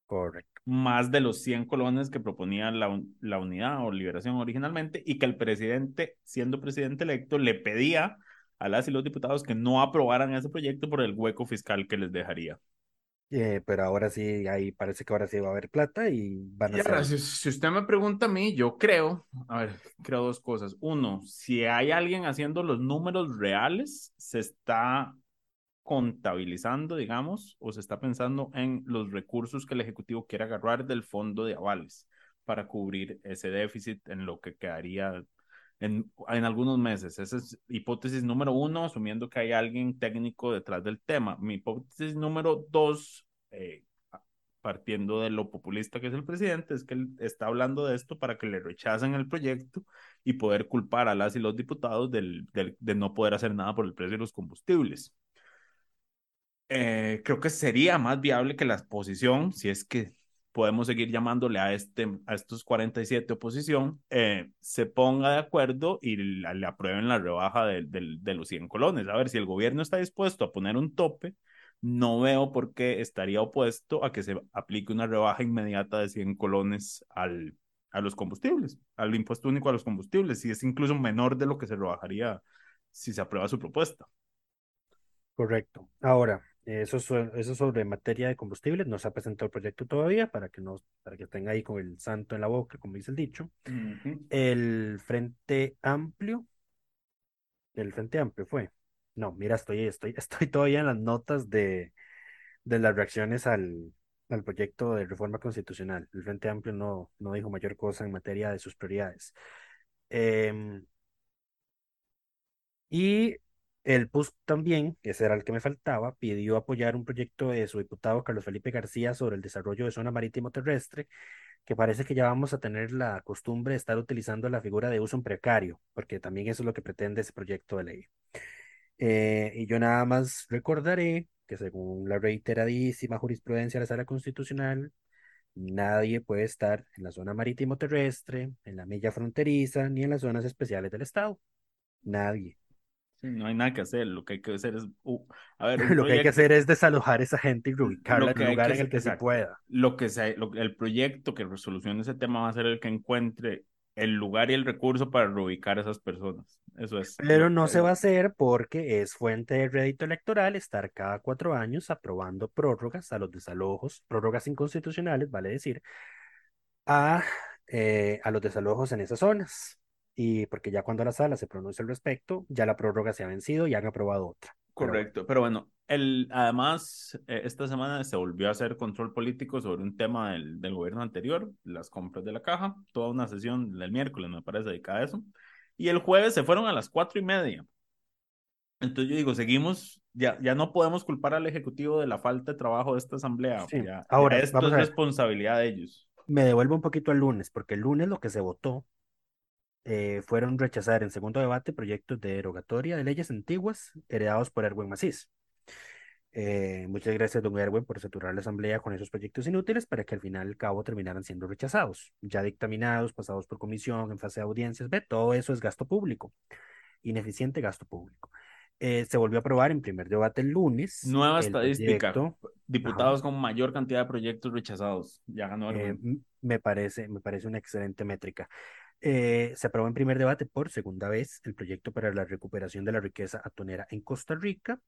Correcto. más de los 100 colones que proponía la, la unidad o liberación originalmente y que el presidente, siendo presidente electo, le pedía a las y los diputados que no aprobaran ese proyecto por el hueco fiscal que les dejaría. Eh, pero ahora sí, ahí parece que ahora sí va a haber plata y van a Y ahora, ser... si, si usted me pregunta a mí, yo creo, a ver, creo dos cosas. Uno, si hay alguien haciendo los números reales, se está contabilizando, digamos, o se está pensando en los recursos que el Ejecutivo quiere agarrar del fondo de avales para cubrir ese déficit en lo que quedaría en, en algunos meses. Esa es hipótesis número uno, asumiendo que hay alguien técnico detrás del tema. Mi hipótesis número dos, eh, partiendo de lo populista que es el presidente, es que él está hablando de esto para que le rechacen el proyecto y poder culpar a las y los diputados del, del, de no poder hacer nada por el precio de los combustibles. Eh, creo que sería más viable que la oposición, si es que podemos seguir llamándole a, este, a estos 47 oposición, eh, se ponga de acuerdo y le, aprueben la rebaja de, de, los 100 colones. A ver, si el gobierno está dispuesto a poner un tope, no veo por qué estaría opuesto a que se aplique una rebaja inmediata de 100 colones al, a los combustibles, al impuesto único a los combustibles, y es incluso menor de lo que se rebajaría si se aprueba su propuesta. Correcto. Ahora, eso, eso sobre materia de combustibles, no se ha presentado el proyecto todavía para que, no, para que estén ahí con el santo en la boca, como dice el dicho. Uh -huh. El Frente Amplio, el Frente Amplio fue. No, mira, estoy, estoy, estoy todavía en las notas de, de las reacciones al, al proyecto de reforma constitucional. El Frente Amplio no, no dijo mayor cosa en materia de sus prioridades. Eh, y el PUS también, ese era el que me faltaba, pidió apoyar un proyecto de su diputado Carlos Felipe García sobre el desarrollo de zona marítimo terrestre, que parece que ya vamos a tener la costumbre de estar utilizando la figura de uso en precario, porque también eso es lo que pretende ese proyecto de ley. Eh, y yo nada más recordaré que según la reiteradísima jurisprudencia de la Sala Constitucional, nadie puede estar en la zona marítimo terrestre, en la milla fronteriza, ni en las zonas especiales del Estado. Nadie. No hay nada que hacer, lo que hay que hacer es, uh, a ver, lo que hay que hacer es desalojar a esa gente y reubicarla en un lugar en el que exacto, se pueda. Lo que se, lo, el proyecto que resolucione ese tema va a ser el que encuentre el lugar y el recurso para reubicar a esas personas. Eso es. Pero no se va a hacer porque es fuente de rédito electoral estar cada cuatro años aprobando prórrogas a los desalojos, prórrogas inconstitucionales, vale decir, a, eh, a los desalojos en esas zonas y porque ya cuando la sala se pronuncia al respecto, ya la prórroga se ha vencido y han aprobado otra. Correcto, pero bueno, el, además, eh, esta semana se volvió a hacer control político sobre un tema del, del, gobierno anterior, las compras de la caja, toda una sesión del miércoles, me parece, dedicada a eso, y el jueves se fueron a las cuatro y media. Entonces yo digo, seguimos, ya, ya no podemos culpar al Ejecutivo de la falta de trabajo de esta asamblea. Sí. Ya, Ahora, ya esto es responsabilidad de ellos. Me devuelvo un poquito al lunes, porque el lunes lo que se votó eh, fueron rechazar en segundo debate proyectos de derogatoria de leyes antiguas heredados por Erwin Macís. Eh, muchas gracias, don Erwin, por saturar la asamblea con esos proyectos inútiles para que al final al cabo terminaran siendo rechazados, ya dictaminados, pasados por comisión, en fase de audiencias, ve, todo eso es gasto público, ineficiente gasto público. Eh, se volvió a aprobar en primer debate el lunes. Nueva el estadística, proyecto, diputados Ajá. con mayor cantidad de proyectos rechazados, ya ganó Erwin. me, parece, me parece una excelente métrica. Eh, se aprobó en primer debate por segunda vez el proyecto para la recuperación de la riqueza atonera en Costa Rica,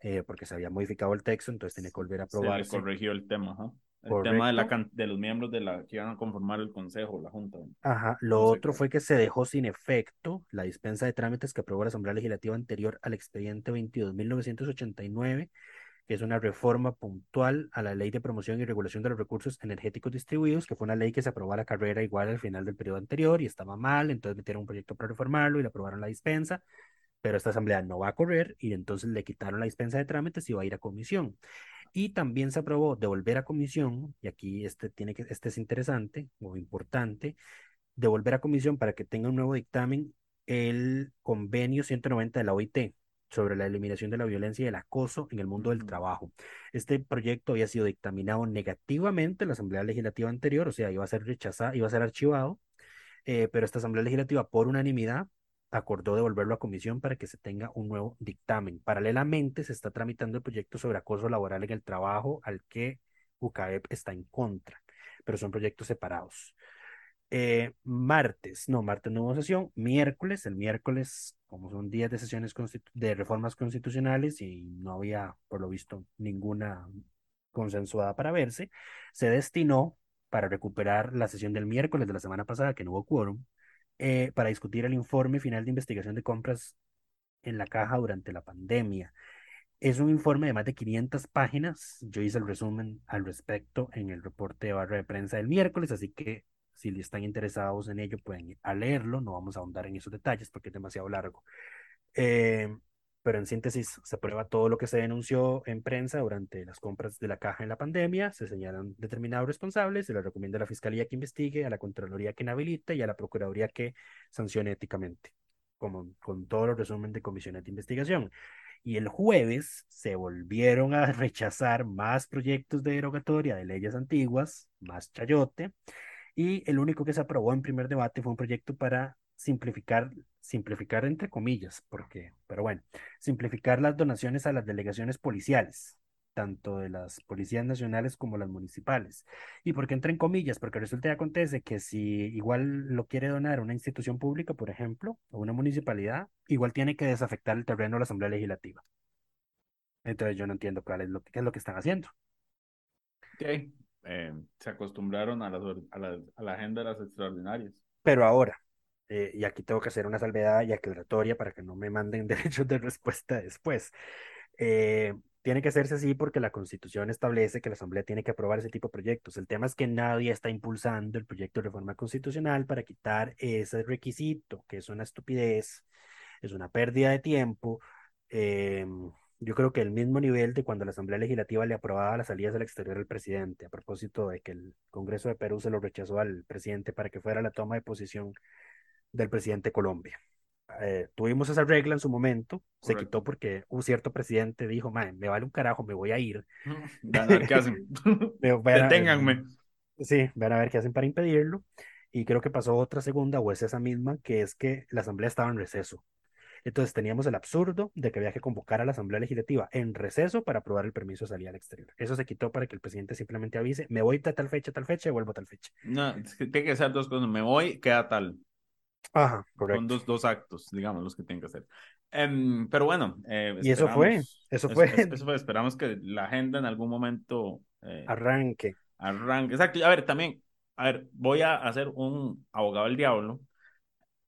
eh, porque se había modificado el texto, entonces tiene que volver a aprobarse. Se corrigió el tema. El Correcto. tema de, la, de los miembros de la que iban a conformar el consejo, la junta. Ajá, lo no otro fue que se dejó sin efecto la dispensa de trámites que aprobó la Asamblea Legislativa anterior al expediente 22.989, es una reforma puntual a la Ley de Promoción y Regulación de los Recursos Energéticos Distribuidos, que fue una ley que se aprobó a la carrera igual al final del periodo anterior y estaba mal, entonces metieron un proyecto para reformarlo y le aprobaron la dispensa, pero esta asamblea no va a correr y entonces le quitaron la dispensa de trámites y va a ir a comisión. Y también se aprobó devolver a comisión, y aquí este, tiene que, este es interesante o importante, devolver a comisión para que tenga un nuevo dictamen el convenio 190 de la OIT, sobre la eliminación de la violencia y el acoso en el mundo del trabajo. Este proyecto había sido dictaminado negativamente en la Asamblea Legislativa anterior, o sea, iba a ser rechazado, iba a ser archivado, eh, pero esta Asamblea Legislativa por unanimidad acordó devolverlo a comisión para que se tenga un nuevo dictamen. Paralelamente se está tramitando el proyecto sobre acoso laboral en el trabajo al que UCAEP está en contra, pero son proyectos separados. Eh, martes, no, martes no hubo sesión, miércoles, el miércoles, como son días de sesiones de reformas constitucionales y no había, por lo visto, ninguna consensuada para verse, se destinó para recuperar la sesión del miércoles de la semana pasada, que no hubo quórum, eh, para discutir el informe final de investigación de compras en la caja durante la pandemia. Es un informe de más de 500 páginas. Yo hice el resumen al respecto en el reporte de barra de prensa del miércoles, así que si están interesados en ello pueden ir a leerlo. No vamos a ahondar en esos detalles porque es demasiado largo. Eh, pero en síntesis se prueba todo lo que se denunció en prensa durante las compras de la caja en la pandemia, se señalan determinados responsables, se le recomienda a la Fiscalía que investigue, a la Contraloría que inhabilite y a la Procuraduría que sancione éticamente, como con todos los resúmenes de comisiones de investigación. Y el jueves se volvieron a rechazar más proyectos de derogatoria de leyes antiguas, más chayote, y el único que se aprobó en primer debate fue un proyecto para simplificar, simplificar entre comillas, porque, pero bueno, simplificar las donaciones a las delegaciones policiales, tanto de las policías nacionales como las municipales. ¿Y por qué entra en comillas? Porque resulta y acontece que si igual lo quiere donar una institución pública, por ejemplo, o una municipalidad, igual tiene que desafectar el terreno de la Asamblea Legislativa. Entonces yo no entiendo cuál es lo, qué es lo que están haciendo. Eh, se acostumbraron a, a, la, a la agenda de las extraordinarias. Pero ahora, eh, y aquí tengo que hacer una salvedad y aclaratoria para que no me manden derechos de respuesta después. Eh, tiene que hacerse así porque la Constitución establece que la Asamblea tiene que aprobar ese tipo de proyectos. El tema es que nadie está impulsando el proyecto de reforma constitucional para quitar ese requisito, que es una estupidez, es una pérdida de tiempo. Em, yo creo que el mismo nivel de cuando la Asamblea Legislativa le aprobaba las salidas del exterior al presidente, a propósito de que el Congreso de Perú se lo rechazó al presidente para que fuera la toma de posición del presidente Colombia. Eh, tuvimos esa regla en su momento, se quitó porque un cierto presidente dijo, me vale un carajo, me voy a ir. a ver qué hacen. Deténganme. Sí, van a ver qué hacen para impedirlo. Y creo que pasó otra segunda, o es esa misma, que es que la asamblea estaba en receso. Entonces teníamos el absurdo de que había que convocar a la Asamblea Legislativa en receso para aprobar el permiso de salida al exterior. Eso se quitó para que el presidente simplemente avise, me voy a tal fecha, tal fecha y vuelvo a tal fecha. No, tiene que ser dos cosas, me voy, queda tal. Ajá, correcto. Son dos, dos actos, digamos, los que tienen que hacer. Em, pero bueno. Eh, y eso fue, eso fue. Eso, fue, esperamos que la agenda en algún momento. Eh, arranque. Arranque, exacto. A ver, también, a ver, voy a hacer un abogado del diablo.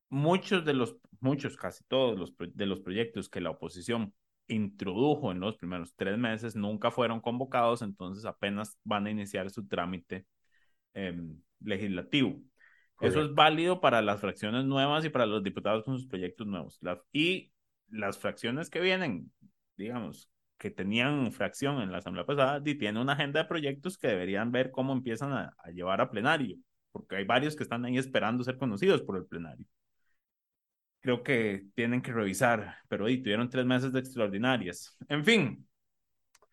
Muchos de los, muchos, casi todos los de los proyectos que la oposición introdujo en los primeros tres meses nunca fueron convocados, entonces apenas van a iniciar su trámite em, legislativo. Eso es válido para las fracciones nuevas y para los diputados con sus proyectos nuevos. y las fracciones que vienen, digamos, que tenían fracción en la asamblea pasada, y tienen una agenda de proyectos que deberían ver cómo empiezan a, llevar a plenario, porque hay varios que están ahí esperando ser conocidos por el plenario. Creo que tienen que revisar, pero ahí tuvieron tres meses de extraordinarias. En fin,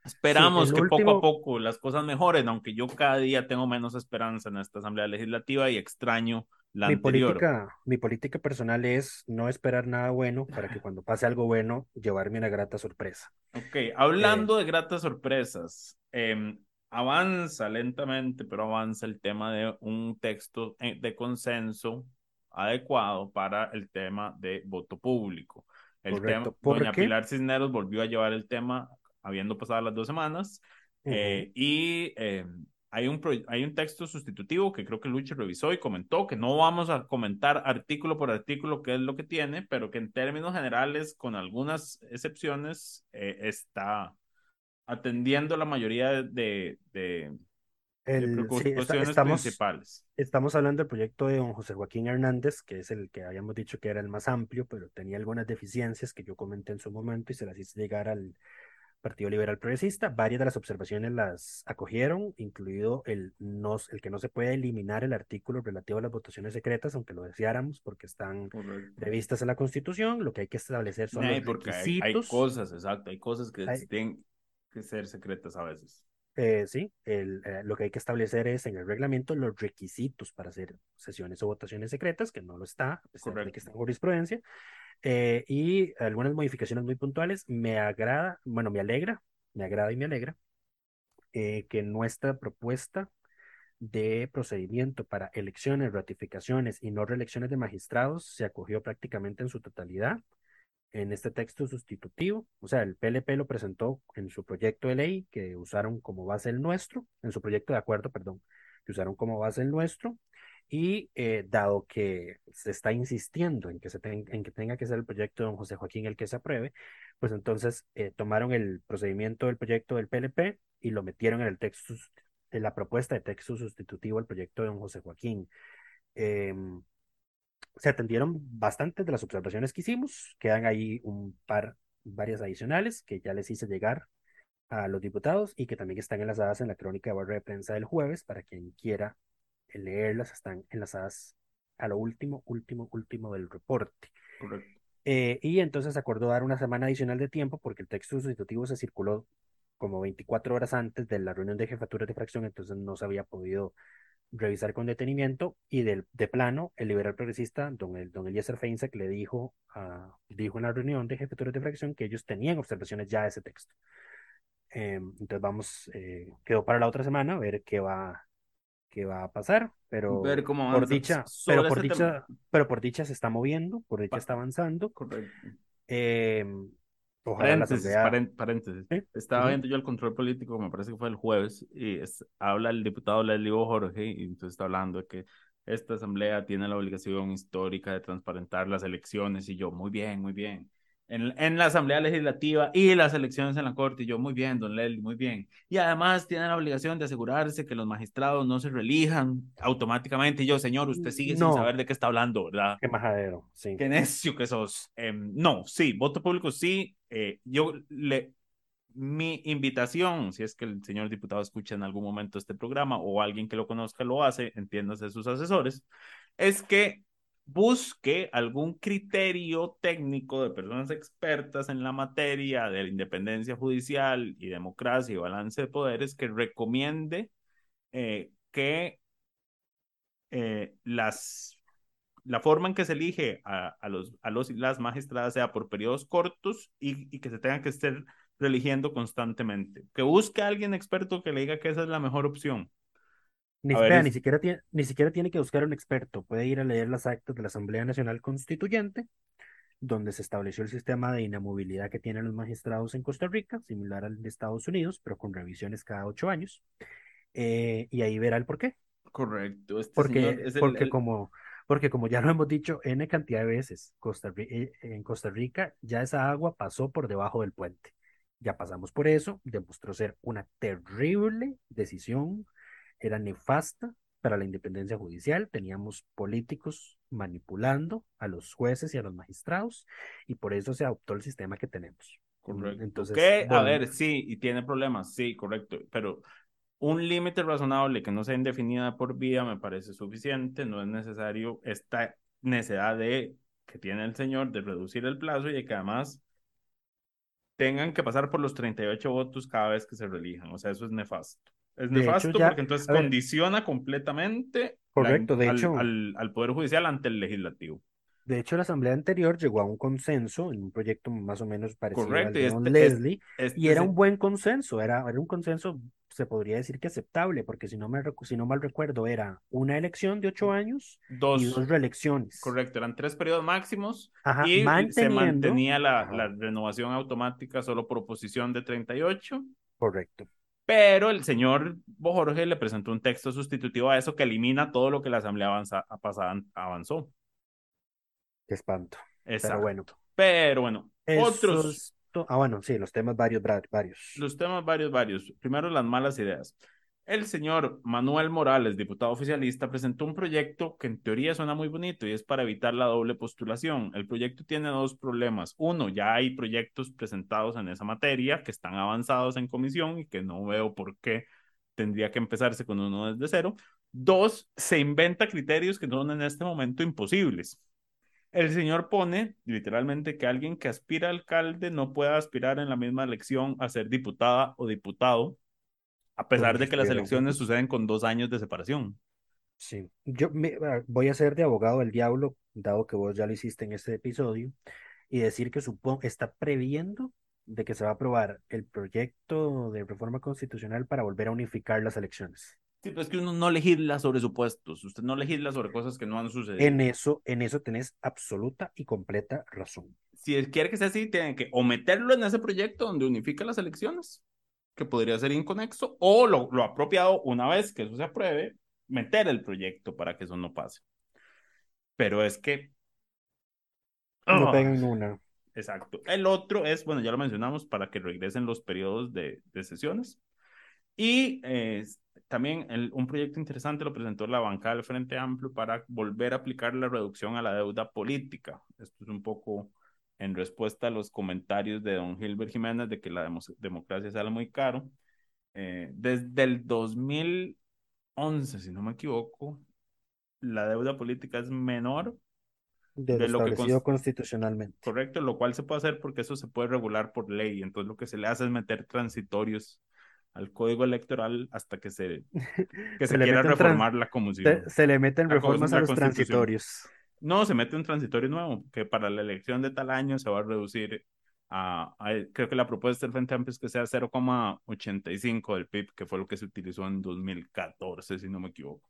Esperamos que poco a poco las cosas mejoren, aunque yo cada día tengo menos esperanza en esta Asamblea Legislativa y extraño la mi anterior. Política, mi política personal es no esperar nada bueno para que cuando pase algo bueno, llevarme una grata sorpresa. Ok, hablando eh, de gratas sorpresas, em, avanza lentamente, pero avanza el tema de un texto eh, de consenso adecuado para el tema de voto público. El tema, doña Pilar Cisneros volvió a llevar el tema habiendo pasado las dos semanas. Eh, y eh, hay, un hay un texto sustitutivo que creo que Lucha revisó y comentó que no vamos a comentar artículo por artículo qué es lo que tiene, pero que en términos generales, con algunas excepciones, eh, está atendiendo la mayoría de, de, preocupaciones estamos, principales. Estamos hablando del proyecto de don José Joaquín Hernández, que es el que habíamos dicho que era el más amplio, pero tenía algunas deficiencias que yo comenté en su momento y se las hice llegar al, Partido Liberal Progresista. Varias de las observaciones las acogieron, incluido el, no, el que no se puede eliminar el artículo relativo a las votaciones secretas, aunque lo deseáramos, porque están previstas en la Constitución. Lo que hay que establecer son los requisitos. Hay, cosas, exacto, hay cosas que tienen que ser secretas a veces. Eh, sí, el, eh, lo que hay que establecer es en el reglamento los requisitos para hacer sesiones o votaciones secretas, que no lo está, a pesar de que está en jurisprudencia. Eh, y algunas modificaciones muy puntuales. Me agrada, bueno, me alegra, me agrada y me alegra eh, que nuestra propuesta de procedimiento para elecciones, ratificaciones y no reelecciones de magistrados se acogió prácticamente en su totalidad. En este texto sustitutivo. O sea, el PLP lo presentó en su proyecto de ley que usaron como base el nuestro, en su proyecto de acuerdo, perdón, que usaron como base el nuestro. Y eh, dado que se está insistiendo en que, se en que tenga que ser el proyecto de don José Joaquín el que se apruebe, pues entonces eh, tomaron el procedimiento del proyecto del PLP y lo metieron en el texto, en la propuesta de texto sustitutivo al proyecto de don José Joaquín. Em, se atendieron bastantes de las observaciones que hicimos, quedan ahí un par, varias adicionales que ya les hice llegar a los diputados y que también están enlazadas en la crónica de barra de prensa del jueves para quien quiera leerlas, están enlazadas a lo último, último, último del reporte. Eh, y entonces acordó dar una semana adicional de tiempo porque el texto sustitutivo se circuló como 24 horas antes de la reunión de jefaturas de fracción, entonces no se había podido revisar con detenimiento y del, de plano el liberal progresista, don, el, don Eliezer Feinsack, le dijo, dijo en la reunión de jefaturas de fracción que ellos tenían observaciones ya de ese texto. Em, entonces vamos, eh, quedó para la otra semana ver qué va, qué va a pasar, pero ver cómo por dicha, pero por dicha, pero por dicha se está moviendo, por dicha está avanzando. Correcto. Eh, paréntesis, paréntesis. Estaba viendo yo el control político, me parece que fue el jueves, y habla el diputado Leslie Jorge, y entonces está hablando de que esta asamblea tiene la obligación histórica de transparentar las elecciones, y yo, muy bien, muy bien en, en, la Asamblea Legislativa y las elecciones en la Corte. Y yo, muy bien, don Lely, muy bien. Y además tienen la obligación de asegurarse que los magistrados no se reelijan automáticamente. Y yo, señor, usted sigue sin saber de qué está hablando, ¿verdad? Qué majadero, sí. Qué necio que sos. Em, no, sí, voto público sí. Eh, yo le... Mi invitación, si es que el señor diputado escucha en algún momento este programa o alguien que lo conozca lo hace, entiéndase sus asesores, es que busque algún criterio técnico de personas expertas en la materia de la independencia judicial y democracia y balance de poderes que recomiende eh, que eh, las, la forma en que se elige a, los, a los las magistradas sea por periodos cortos y, y que se tengan que estar religiendo constantemente. Que busque a alguien experto que le diga que esa es la mejor opción. Ni, ni, siquiera tiene, ni siquiera tiene que buscar un experto, puede ir a leer las actas de la Asamblea Nacional Constituyente, donde se estableció el sistema de inamovilidad que tienen los magistrados en Costa Rica, similar al de Estados Unidos, pero con revisiones cada ocho años, eh, y ahí verá el por qué. Correcto. Este porque, porque, Como, porque como ya lo hemos dicho N cantidad de veces, Costa, eh, en Costa Rica ya esa agua pasó por debajo del puente. Ya pasamos por eso, demostró ser una terrible decisión era nefasta para la independencia judicial, teníamos políticos manipulando a los jueces y a los magistrados y por eso se adoptó el sistema que tenemos. Correcto. Entonces, A ver, sí, y tiene problemas, sí, correcto, pero un límite razonable que no sea indefinida por vía me parece suficiente, no es necesario esta necesidad de que tiene el señor de reducir el plazo y de que además tengan que pasar por los 38 votos cada vez que se relijan, o sea, eso es nefasto. Es nefasto porque entonces condiciona completamente correcto, de al, hecho, al, Poder Judicial ante el Legislativo. De hecho, la Asamblea anterior llegó a un consenso en un proyecto más o menos parecido al de este, Leslie, este y era un buen consenso, era, era un consenso, se podría decir que aceptable, porque si no, me, si no mal recuerdo, era una elección de ocho años dos, y dos reelecciones. Correcto, eran tres periodos máximos y se mantenía la, la, renovación automática solo por oposición de 38. Correcto. Pero el señor Jorge le presentó un texto sustitutivo a eso que elimina todo lo que la Asamblea avanza, pasada avanzó. Qué espanto. Pero bueno. Pero bueno, otros. Ah, bueno, sí, los temas varios, varios. Los temas varios, varios. Primero, las malas ideas. El señor Manuel Morales, diputado oficialista, presentó un proyecto que en teoría suena muy bonito y es para evitar la doble postulación. El proyecto tiene dos problemas. Uno, ya hay proyectos presentados en esa materia que están avanzados en comisión y que no veo por qué tendría que empezarse con uno desde cero. Dos, se inventa criterios que son en este momento imposibles. El señor pone literalmente que alguien que aspira a alcalde no pueda aspirar en la misma elección a ser diputada o diputado a pesar de que las elecciones suceden con dos años de separación. Sí, yo me, ah, voy a ser de abogado del diablo, dado que vos ya lo hiciste en este episodio, y decir que supongo está previendo de que se va a aprobar el proyecto de reforma constitucional para volver a unificar las elecciones. Sí, pero es que uno no legisla sobre supuestos, usted no legisla sobre cosas que no han sucedido. En eso, en eso tenés absoluta y completa razón. Si él quiere que sea así, tiene que o meterlo en ese proyecto donde unifica las elecciones, que podría ser inconexo, o lo, lo apropiado, una vez que eso se apruebe, meter el proyecto para que eso no pase. Pero es que... No Ah, pegan una. Exacto. El otro es, bueno, ya lo mencionamos, para que regresen los periodos de, de sesiones. Y eh, también el- un proyecto interesante lo presentó la bancada del Frente Amplio para volver a aplicar la reducción a la deuda política. Esto es un poco en respuesta a los comentarios de don Gilbert Jiménez de que la demo- democracia sale muy caro. Eh, desde el 2011, si no me equivoco, la deuda política es menor De, de lo que establecido cons- constitucionalmente. Correcto, lo cual se puede hacer porque eso se puede regular por ley. Entonces lo que se le hace es meter transitorios al código electoral hasta que se, que Se se, quiera reformar la comisión. Se, se le meten reformas a los transitorios. No, se mete un transitorio nuevo, que para la elección de tal año se va a reducir a, a- creo que la propuesta del Frente Amplio es que sea 0,85 del PIB, que fue lo que se utilizó en 2014, si no me equivoco.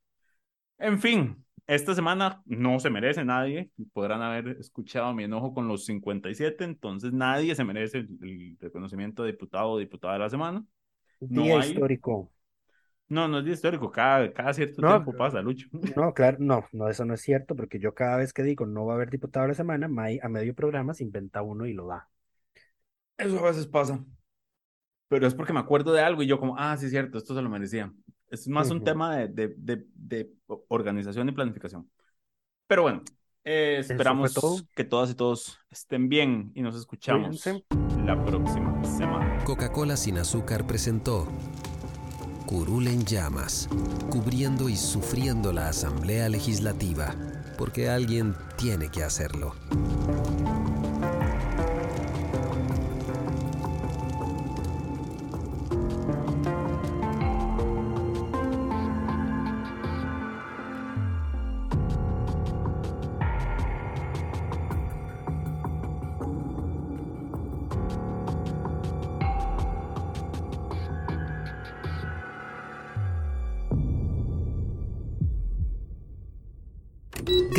En fin, esta semana no se merece nadie. Podrán haber escuchado mi enojo con los 57, entonces nadie se merece el, el reconocimiento de diputado o diputada de la semana. No Día hay. histórico. No, no es día histórico, cada, cada cierto No, tiempo pasa, Lucho. No, claro, no, no, eso no es cierto, porque yo cada vez que digo no va a haber diputado de la semana, May a medio programa se inventa uno y lo da. Eso a veces pasa. Pero es porque me acuerdo de algo y yo como, ah, sí, es cierto, esto se lo merecía. Es más un Ujú. tema de, de, de, de organización y planificación. Pero bueno, eh, esperamos todo. que todas y todos estén bien y nos escuchamos Cuídense. la próxima semana. Coca-Cola sin azúcar presentó Curul en llamas, cubriendo y sufriendo la Asamblea Legislativa, porque alguien tiene que hacerlo.